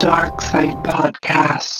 Darkside Podcast.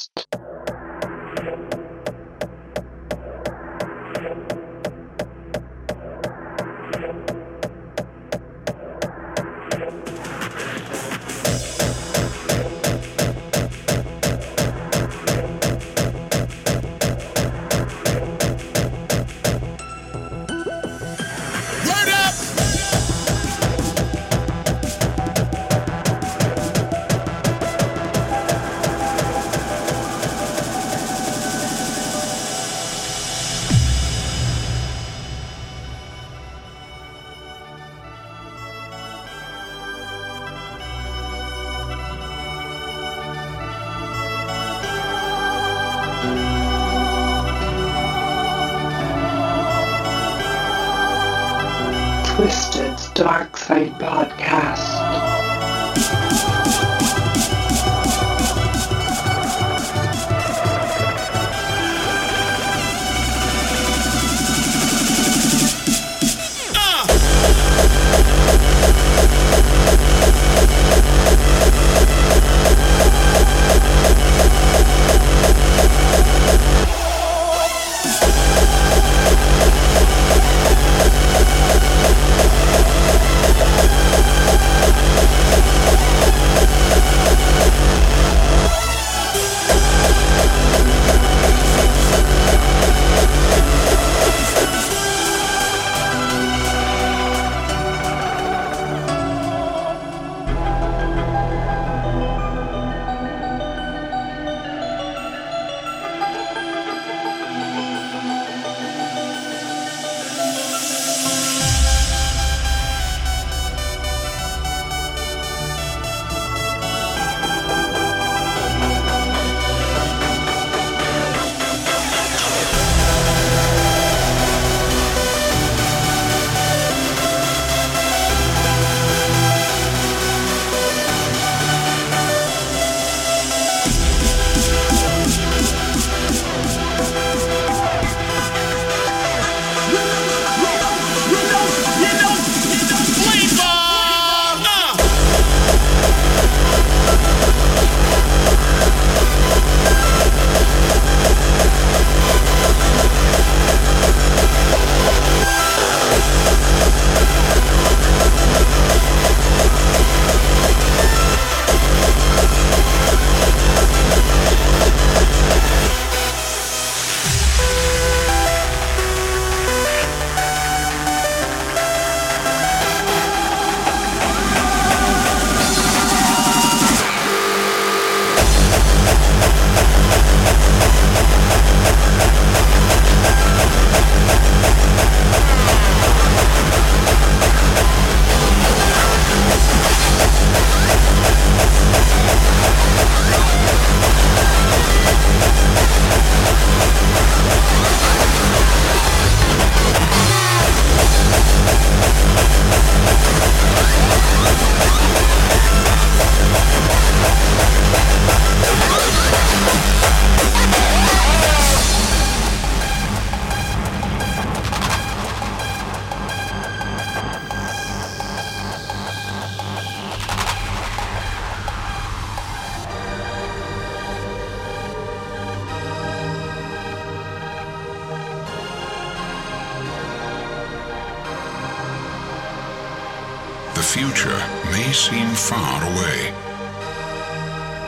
Future may seem far away,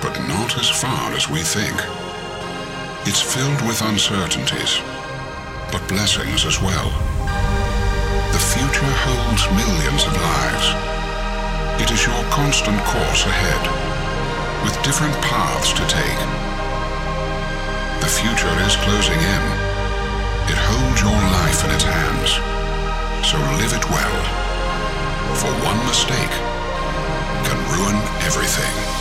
but not as far as we think. It's filled with uncertainties, but blessings as well. The future holds millions of lives. It is your constant course ahead, with different paths to take. The future is closing in. It holds your life in its hands, so live it well for one mistake can ruin everything.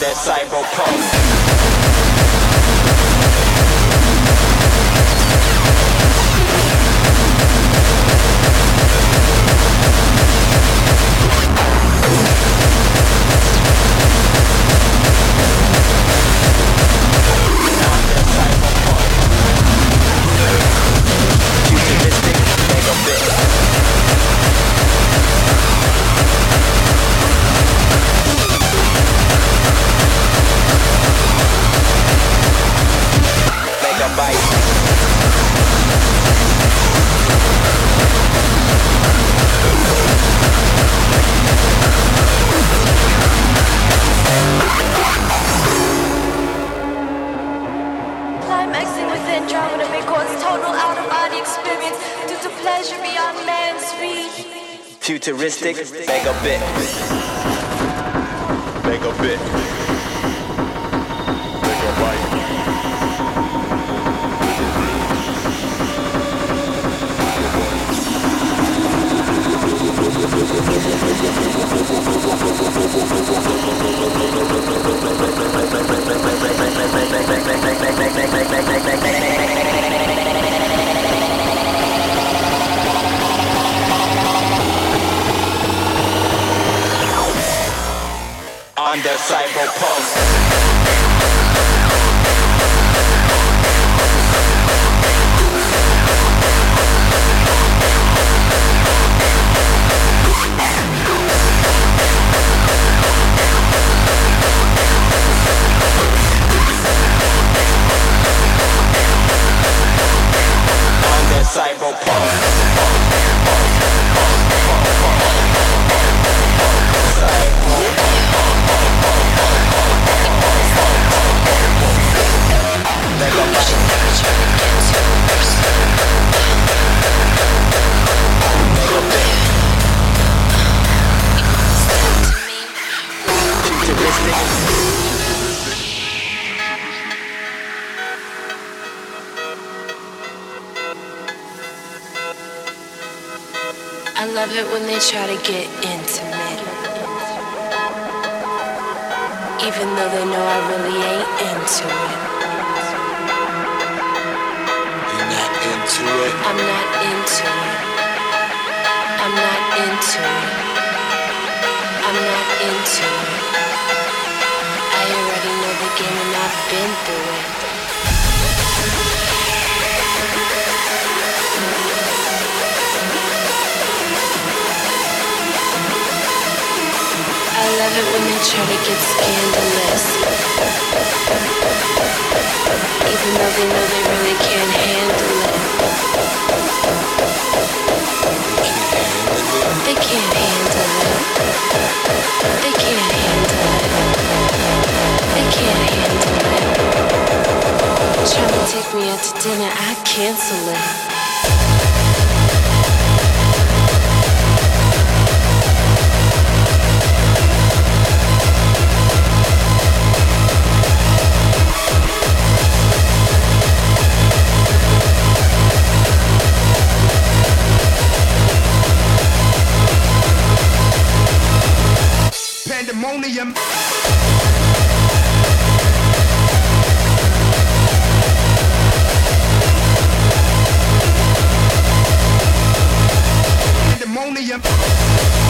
that cyberpunk. Bye. to dinner, I cancel it. pandemonium. pandemonium.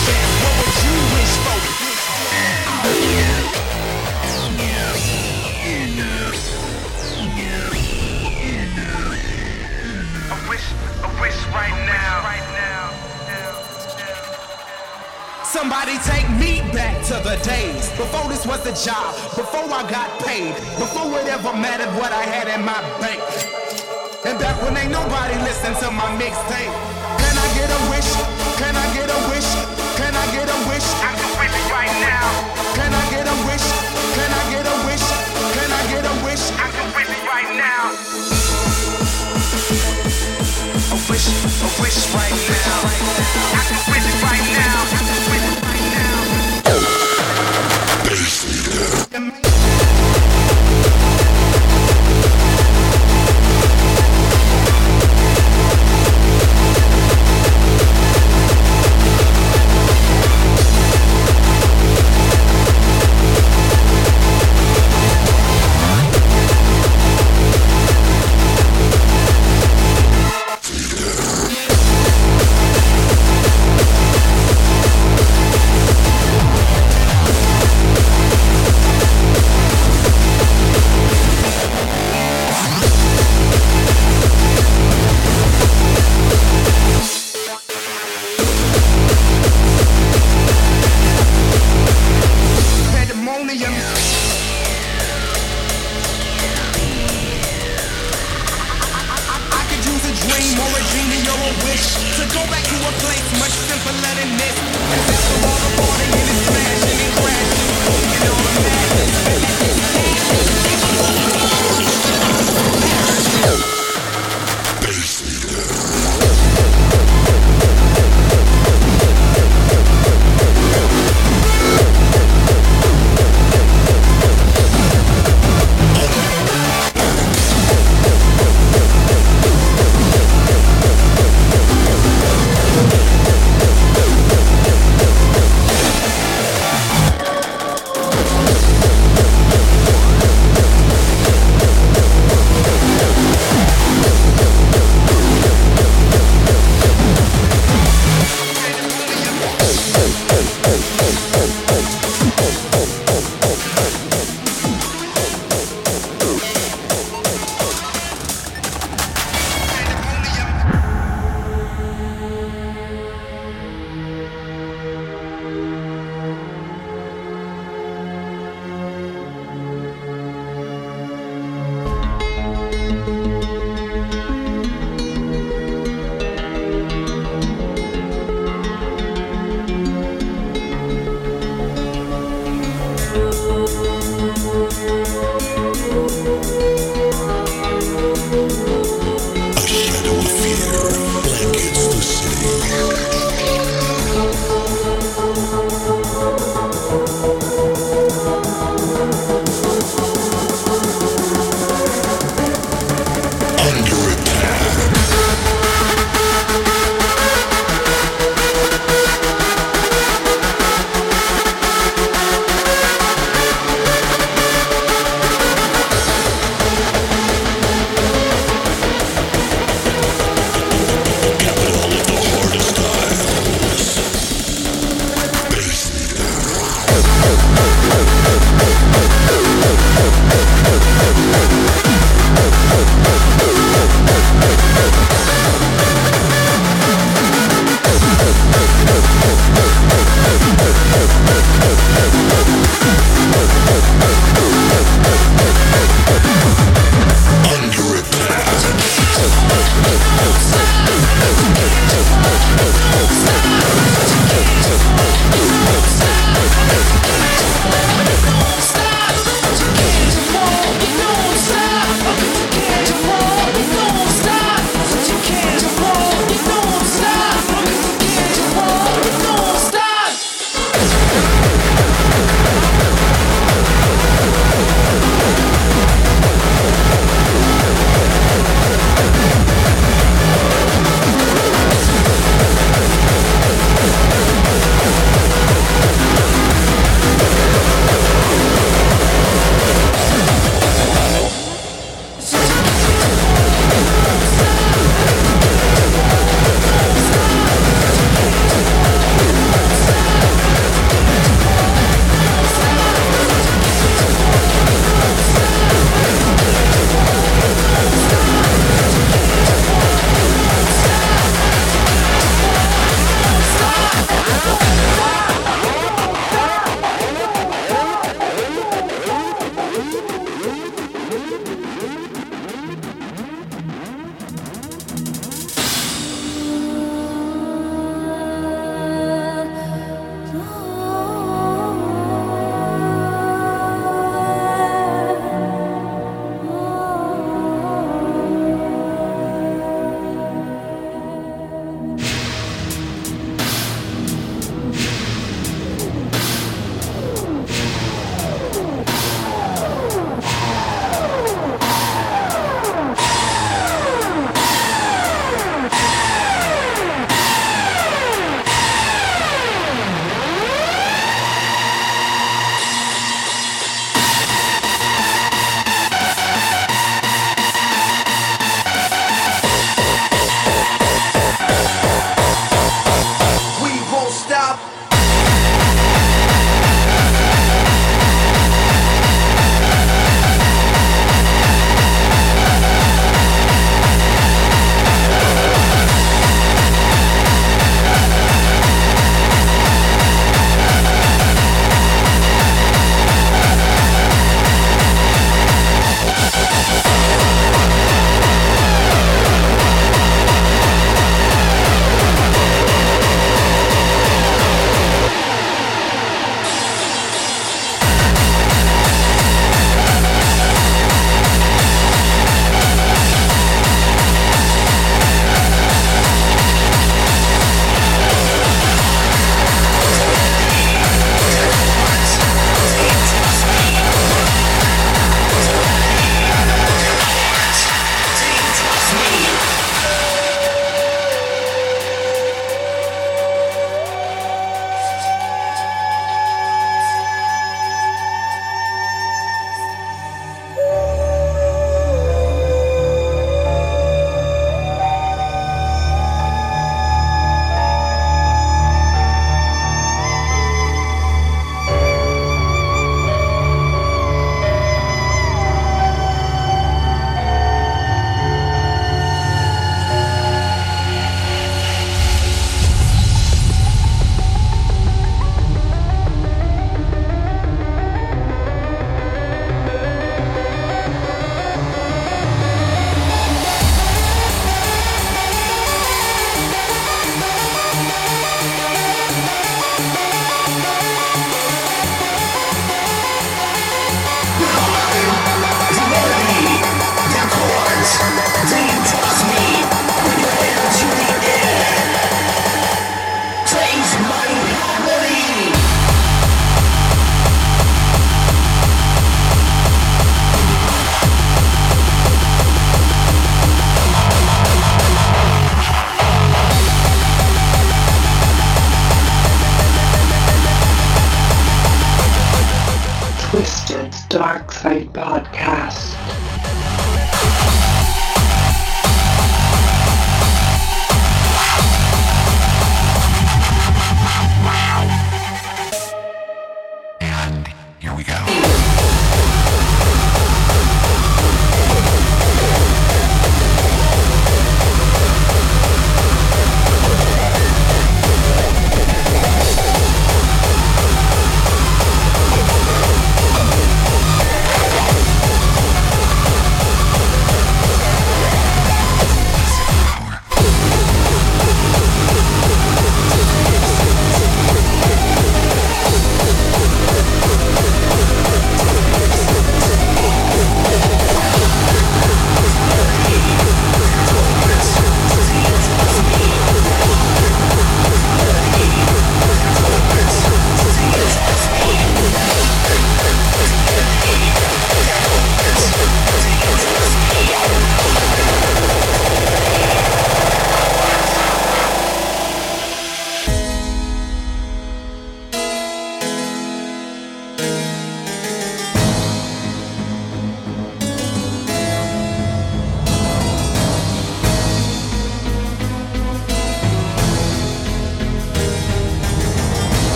Shit. Somebody take me back to the days before this was a job, before I got paid, before it ever mattered what I had in my bank. And back when ain't nobody listened to my mixtape.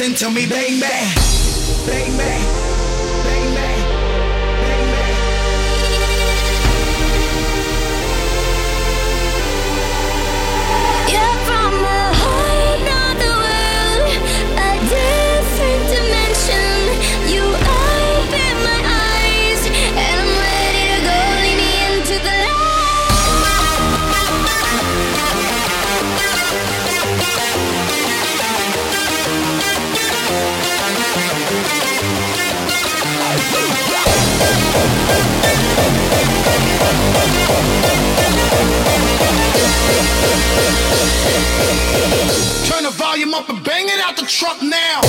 Listen to me, baby. him up and bang it out the truck now.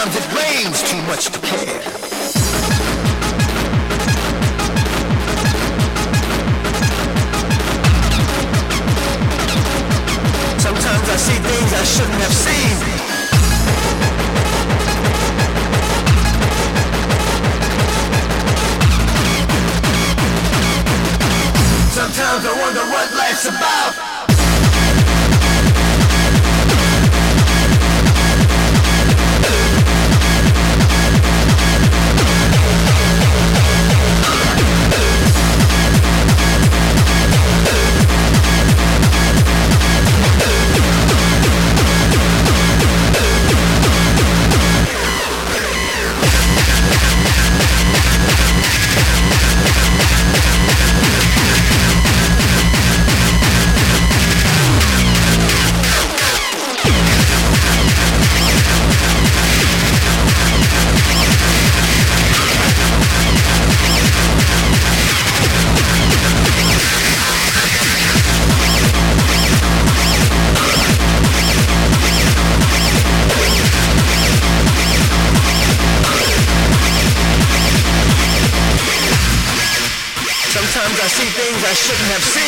Sometimes it rains too much to care. Sometimes I see things I shouldn't have seen. Sometimes I wonder what life's about. Shouldn't have seen.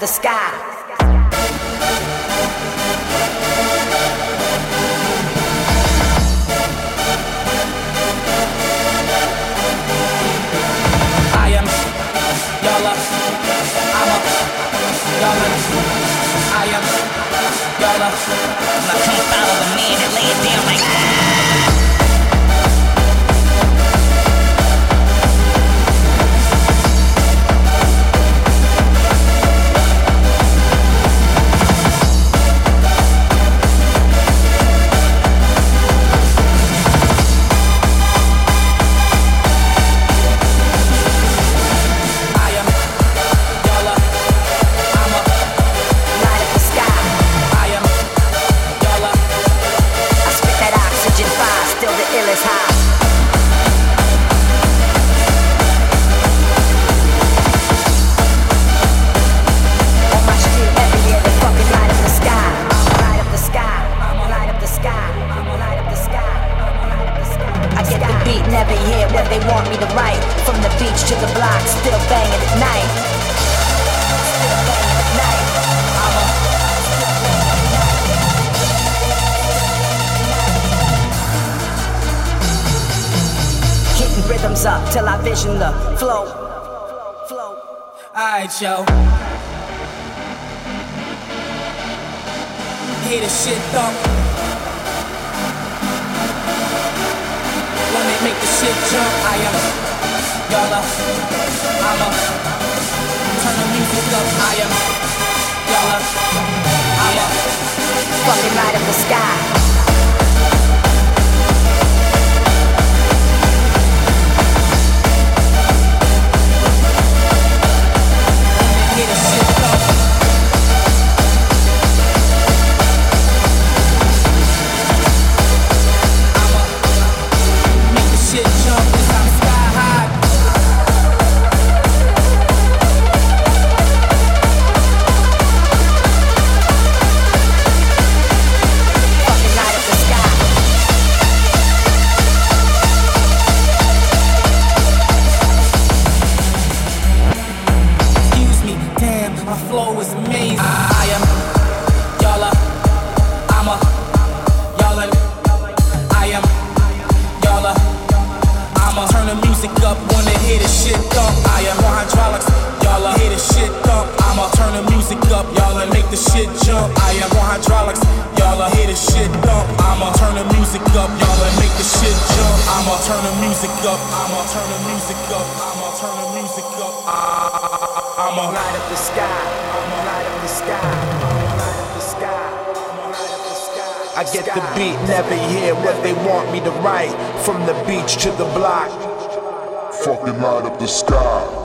The sky. hear the shit thump. When they make the shit jump, I am y'all up. I'm up. Turn the music up, I am y'all up. I'm up. Fucking right up the sky. the beat, never hear what they want me to write. From the beach to the block, fucking light up the sky.